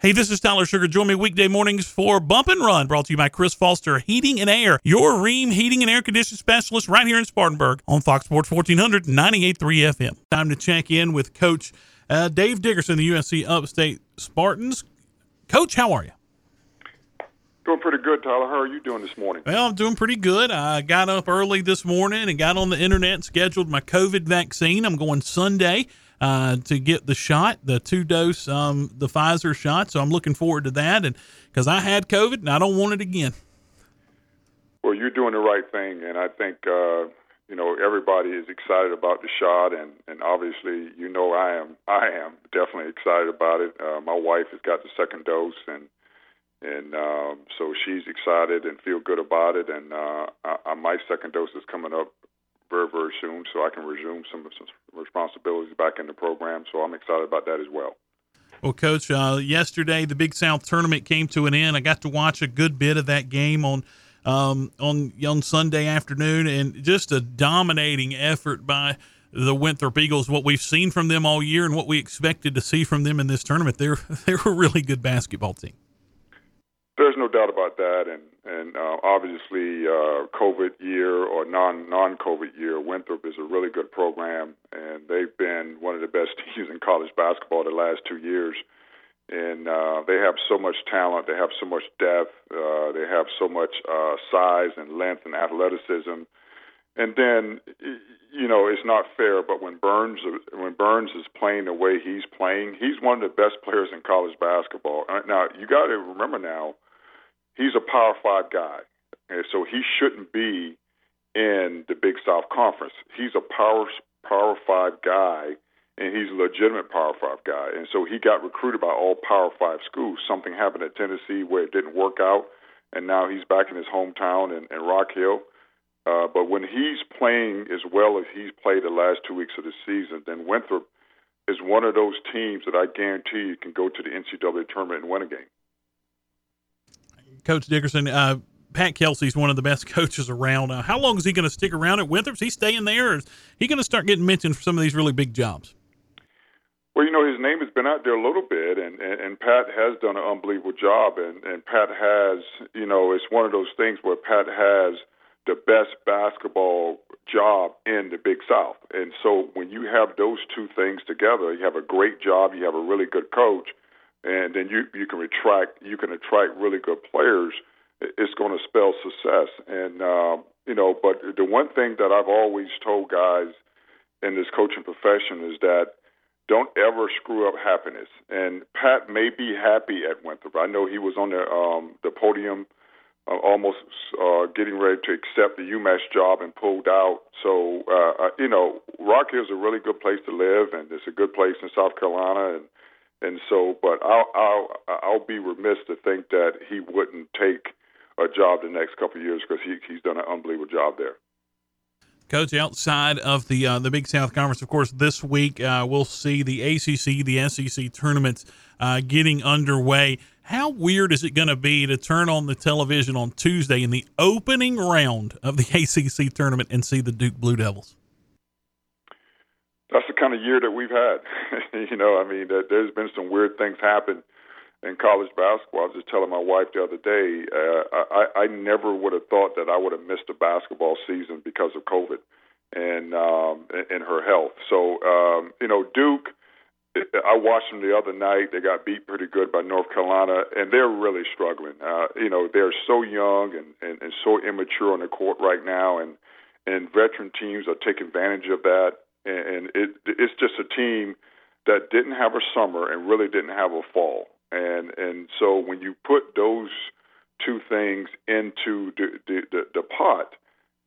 Hey, this is Tyler Sugar. Join me weekday mornings for Bump and Run, brought to you by Chris Foster Heating and Air, your Rheem heating and air conditioning specialist right here in Spartanburg on Fox Sports 1400 98.3 FM. Time to check in with Coach uh, Dave Dickerson, the USC Upstate Spartans. Coach, how are you? Doing pretty good, Tyler. How are you doing this morning? Well, I'm doing pretty good. I got up early this morning and got on the internet and scheduled my COVID vaccine. I'm going Sunday uh, to get the shot, the two dose, um, the Pfizer shot. So I'm looking forward to that, and because I had COVID and I don't want it again. Well, you're doing the right thing, and I think uh, you know everybody is excited about the shot, and and obviously you know I am I am definitely excited about it. Uh, my wife has got the second dose, and and um, so she's excited and feel good about it. And uh, I, my second dose is coming up very, very soon, so I can resume some, of some responsibilities back in the program. So I'm excited about that as well. Well, Coach, uh, yesterday the Big South tournament came to an end. I got to watch a good bit of that game on um, on on Sunday afternoon, and just a dominating effort by the Winthrop Eagles. What we've seen from them all year, and what we expected to see from them in this tournament, they're they're a really good basketball team. There's no doubt about that, and and uh, obviously uh, COVID year or non non COVID year, Winthrop is a really good program, and they've been one of the best teams in college basketball the last two years. And uh, they have so much talent, they have so much depth, uh, they have so much uh, size and length and athleticism. And then, you know, it's not fair, but when Burns when Burns is playing the way he's playing, he's one of the best players in college basketball. Uh, now, you got to remember now he's a Power Five guy, and so he shouldn't be in the Big South Conference. He's a Power Power Five guy, and he's a legitimate Power Five guy. And so he got recruited by all Power Five schools. Something happened at Tennessee where it didn't work out, and now he's back in his hometown in, in Rock Hill. Uh, but when he's playing as well as he's played the last two weeks of the season, then Winthrop is one of those teams that I guarantee you can go to the NCAA tournament and win a game. Coach Dickerson. Uh, Pat Kelsey's one of the best coaches around. Uh, how long is he going to stick around at Winthrop? Is he staying there, or is he going to start getting mentioned for some of these really big jobs? Well, you know, his name has been out there a little bit, and, and, and Pat has done an unbelievable job. And, and Pat has, you know, it's one of those things where Pat has the best basketball job in the Big South. And so when you have those two things together, you have a great job, you have a really good coach, and then you you can attract you can attract really good players. It's going to spell success, and uh, you know. But the one thing that I've always told guys in this coaching profession is that don't ever screw up happiness. And Pat may be happy at Winthrop. I know he was on the um, the podium, uh, almost uh, getting ready to accept the UMass job and pulled out. So uh, uh, you know, Rock Hill is a really good place to live, and it's a good place in South Carolina, and and so, but I'll I'll I'll be remiss to think that he wouldn't take a job the next couple of years because he he's done an unbelievable job there. Coach, outside of the uh, the Big South Conference, of course, this week uh, we'll see the ACC, the SEC tournaments uh, getting underway. How weird is it going to be to turn on the television on Tuesday in the opening round of the ACC tournament and see the Duke Blue Devils? That's the kind of year that we've had. you know, I mean, there's been some weird things happen in college basketball. I was just telling my wife the other day, uh, I, I never would have thought that I would have missed a basketball season because of COVID and um, and her health. So, um, you know, Duke. I watched them the other night. They got beat pretty good by North Carolina, and they're really struggling. Uh, you know, they're so young and, and, and so immature on the court right now, and and veteran teams are taking advantage of that and and it it's just a team that didn't have a summer and really didn't have a fall. And and so when you put those two things into the the, the, the pot,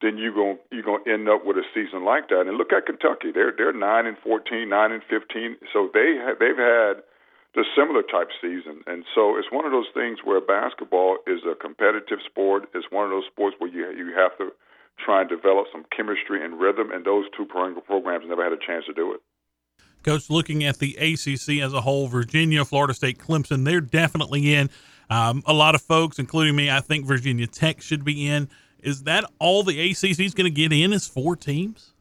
then you're going you're going to end up with a season like that. And look at Kentucky; they're they're nine and fourteen, nine and fifteen. So they have, they've had the similar type season. And so it's one of those things where basketball is a competitive sport. It's one of those sports where you you have to try and develop some chemistry and rhythm, and those two programs never had a chance to do it. Coach, looking at the ACC as a whole, Virginia, Florida State, Clemson, they're definitely in. Um, a lot of folks, including me, I think Virginia Tech should be in. Is that all the ACC is going to get in? Is four teams?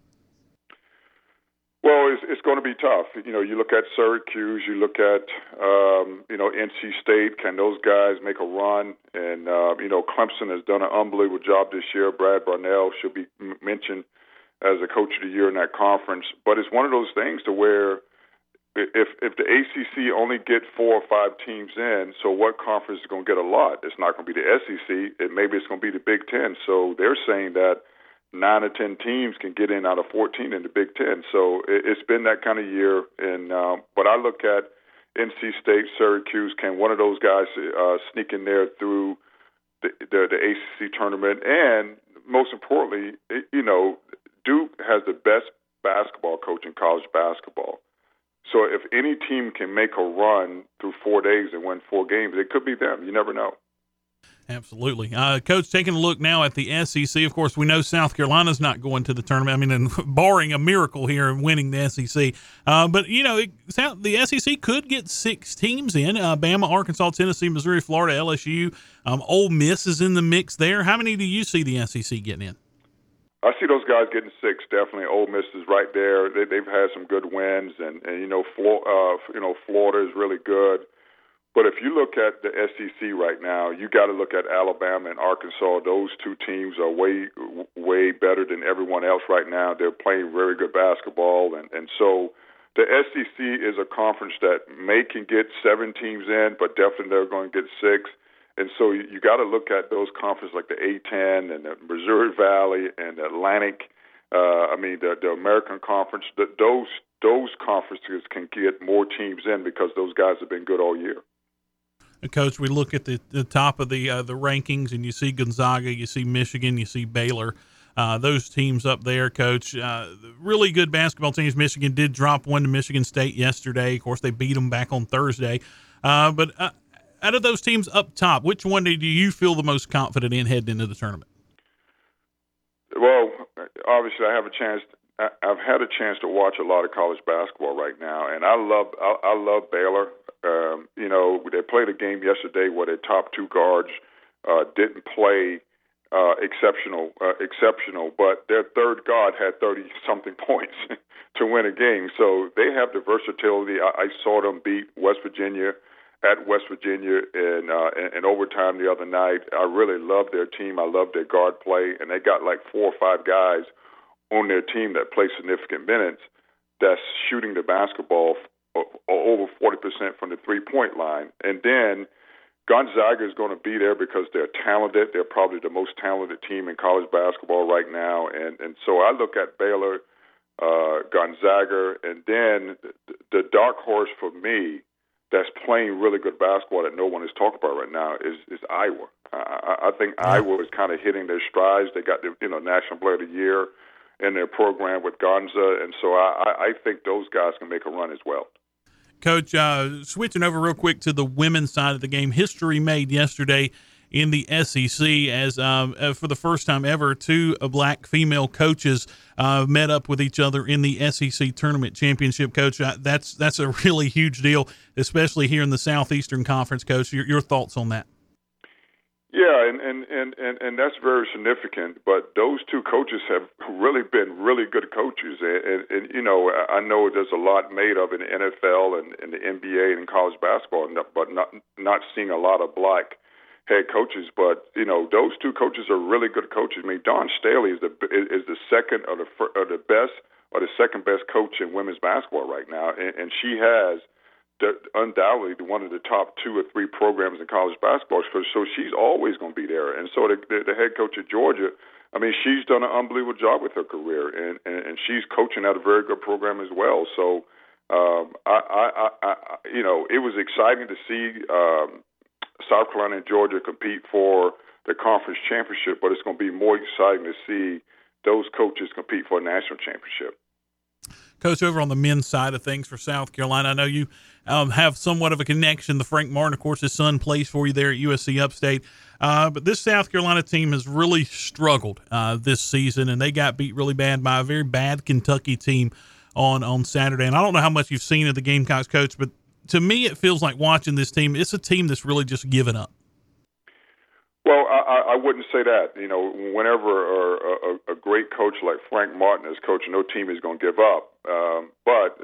Well, it's, it's going to be tough. You know, you look at Syracuse, you look at um, you know NC State. Can those guys make a run? And uh, you know, Clemson has done an unbelievable job this year. Brad Brownell should be mentioned as a coach of the year in that conference. But it's one of those things to where if if the ACC only get four or five teams in, so what conference is going to get a lot? It's not going to be the SEC. It maybe it's going to be the Big Ten. So they're saying that nine or ten teams can get in out of 14 in the Big Ten. So it, it's been that kind of year. And uh, but I look at NC State, Syracuse. Can one of those guys uh, sneak in there through the, the, the ACC tournament? And most importantly, it, you know, Duke has the best basketball coach in college basketball. So if any team can make a run through four days and win four games, it could be them. You never know. Absolutely. Uh, Coach, taking a look now at the SEC, of course, we know South Carolina's not going to the tournament. I mean, and barring a miracle here and winning the SEC. Uh, but, you know, it, the SEC could get six teams in uh, Bama, Arkansas, Tennessee, Missouri, Florida, LSU. Um, Ole Miss is in the mix there. How many do you see the SEC getting in? I see those guys getting six. Definitely, Ole Miss is right there. They, they've had some good wins, and, and you know, Flo, uh, you know, Florida is really good. But if you look at the SEC right now, you got to look at Alabama and Arkansas. Those two teams are way, way better than everyone else right now. They're playing very good basketball, and and so the SEC is a conference that may can get seven teams in, but definitely they're going to get six. And so you, got to look at those conferences like the A10 and the Missouri Valley and the Atlantic. Uh, I mean, the, the American Conference. The, those those conferences can get more teams in because those guys have been good all year. Coach, we look at the, the top of the uh, the rankings, and you see Gonzaga, you see Michigan, you see Baylor. Uh, those teams up there, Coach, uh, really good basketball teams. Michigan did drop one to Michigan State yesterday. Of course, they beat them back on Thursday. Uh, but uh, out of those teams up top, which one do you feel the most confident in heading into the tournament? Well, obviously, I have a chance. I've had a chance to watch a lot of college basketball right now, and I love I, I love Baylor. Um, you know, they played a game yesterday where their top two guards uh, didn't play uh, exceptional, uh, exceptional, but their third guard had 30 something points to win a game. So they have the versatility. I, I saw them beat West Virginia at West Virginia in, uh, in in overtime the other night. I really love their team. I love their guard play, and they got like four or five guys on their team that play significant minutes. That's shooting the basketball over 40% from the three point line. And then Gonzaga is going to be there because they're talented. They're probably the most talented team in college basketball right now. And, and so I look at Baylor, uh, Gonzaga, and then the, the dark horse for me that's playing really good basketball that no one is talking about right now is, is Iowa. I, I think. Iowa is kind of hitting their strides. They got the you know National Player of the Year in their program with Garza, and so I, I think those guys can make a run as well. Coach, uh, switching over real quick to the women's side of the game, history made yesterday in the SEC as um, uh, for the first time ever, two black female coaches uh, met up with each other in the SEC tournament championship. Coach, uh, that's that's a really huge deal, especially here in the Southeastern Conference. Coach, your, your thoughts on that? Yeah, and, and, and, and, and that's very significant. But those two coaches have really been really good coaches. And, and, and you know, I know there's a lot made of in the NFL and in the NBA and college basketball, but not not seeing a lot of black head coaches. But you know, those two coaches are really good coaches. I mean, Dawn Staley is the is the second or the or the best or the second best coach in women's basketball right now, and, and she has – undoubtedly one of the top two or three programs in college basketball. So, she's always going to be there. And so the, the, the head coach at Georgia, I mean, she's done an unbelievable job with her career, and, and, and she's coaching at a very good program as well. So, um, I, I, I, you know, it was exciting to see um, South Carolina and Georgia compete for the conference championship, but it's going to be more exciting to see those coaches compete for a national championship. Coach, over on the men's side of things for South Carolina, I know you um, have somewhat of a connection. The Frank Martin, of course, his son plays for you there at USC Upstate. Uh, but this South Carolina team has really struggled uh, this season, and they got beat really bad by a very bad Kentucky team on on Saturday. And I don't know how much you've seen of the Gamecocks, coach, but to me, it feels like watching this team. It's a team that's really just given up. Well, I, I wouldn't say that. You know, whenever a, a, a great coach like Frank Martin is coaching, no team is going to give up. Um, but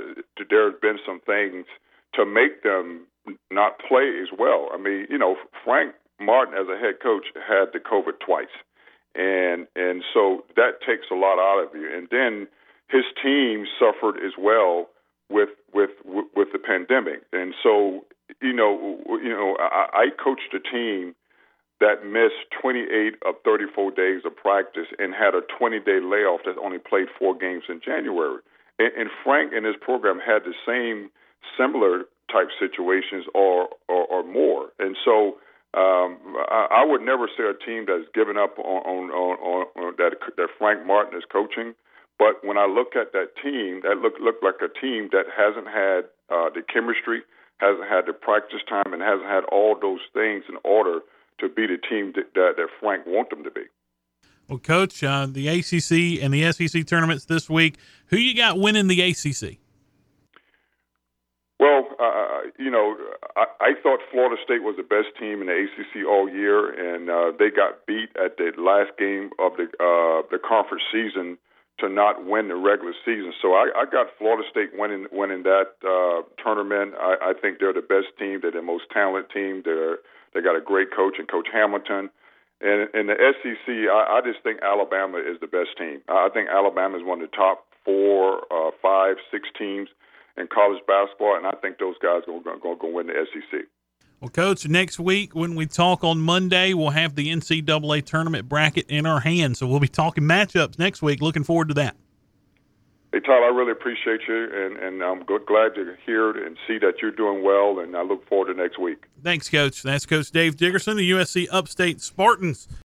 there have been some things to make them not play as well. I mean, you know, Frank Martin as a head coach had the COVID twice, and and so that takes a lot out of you. And then his team suffered as well with with with the pandemic, and so you know you know I, I coached a team that missed 28 of 34 days of practice and had a 20 day layoff that only played four games in January. And, and Frank and his program had the same similar type situations or or, or more. And so um, I, I would never say a team that's given up on, on, on, on that that Frank Martin is coaching. But when I look at that team, that look look like a team that hasn't had uh, the chemistry, hasn't had the practice time, and hasn't had all those things in order to be the team that, that, that Frank wants them to be. Well, Coach, uh, the ACC and the SEC tournaments this week, who you got winning the ACC? Well, uh, you know, I, I thought Florida State was the best team in the ACC all year, and uh, they got beat at the last game of the uh, the conference season to not win the regular season. So I, I got Florida State winning winning that uh, tournament. I, I think they're the best team. They're the most talented team. They're they got a great coach and Coach Hamilton. And in the SEC, I, I just think Alabama is the best team. I think Alabama is one of the top four, uh, five, six teams in college basketball, and I think those guys are going to win the SEC. Well, Coach, next week when we talk on Monday, we'll have the NCAA tournament bracket in our hands. So we'll be talking matchups next week. Looking forward to that. Hey, Tyler, I really appreciate you, and, and I'm good, glad to hear and see that you're doing well, and I look forward to next week. Thanks, Coach. That's Coach Dave Dickerson, the USC Upstate Spartans.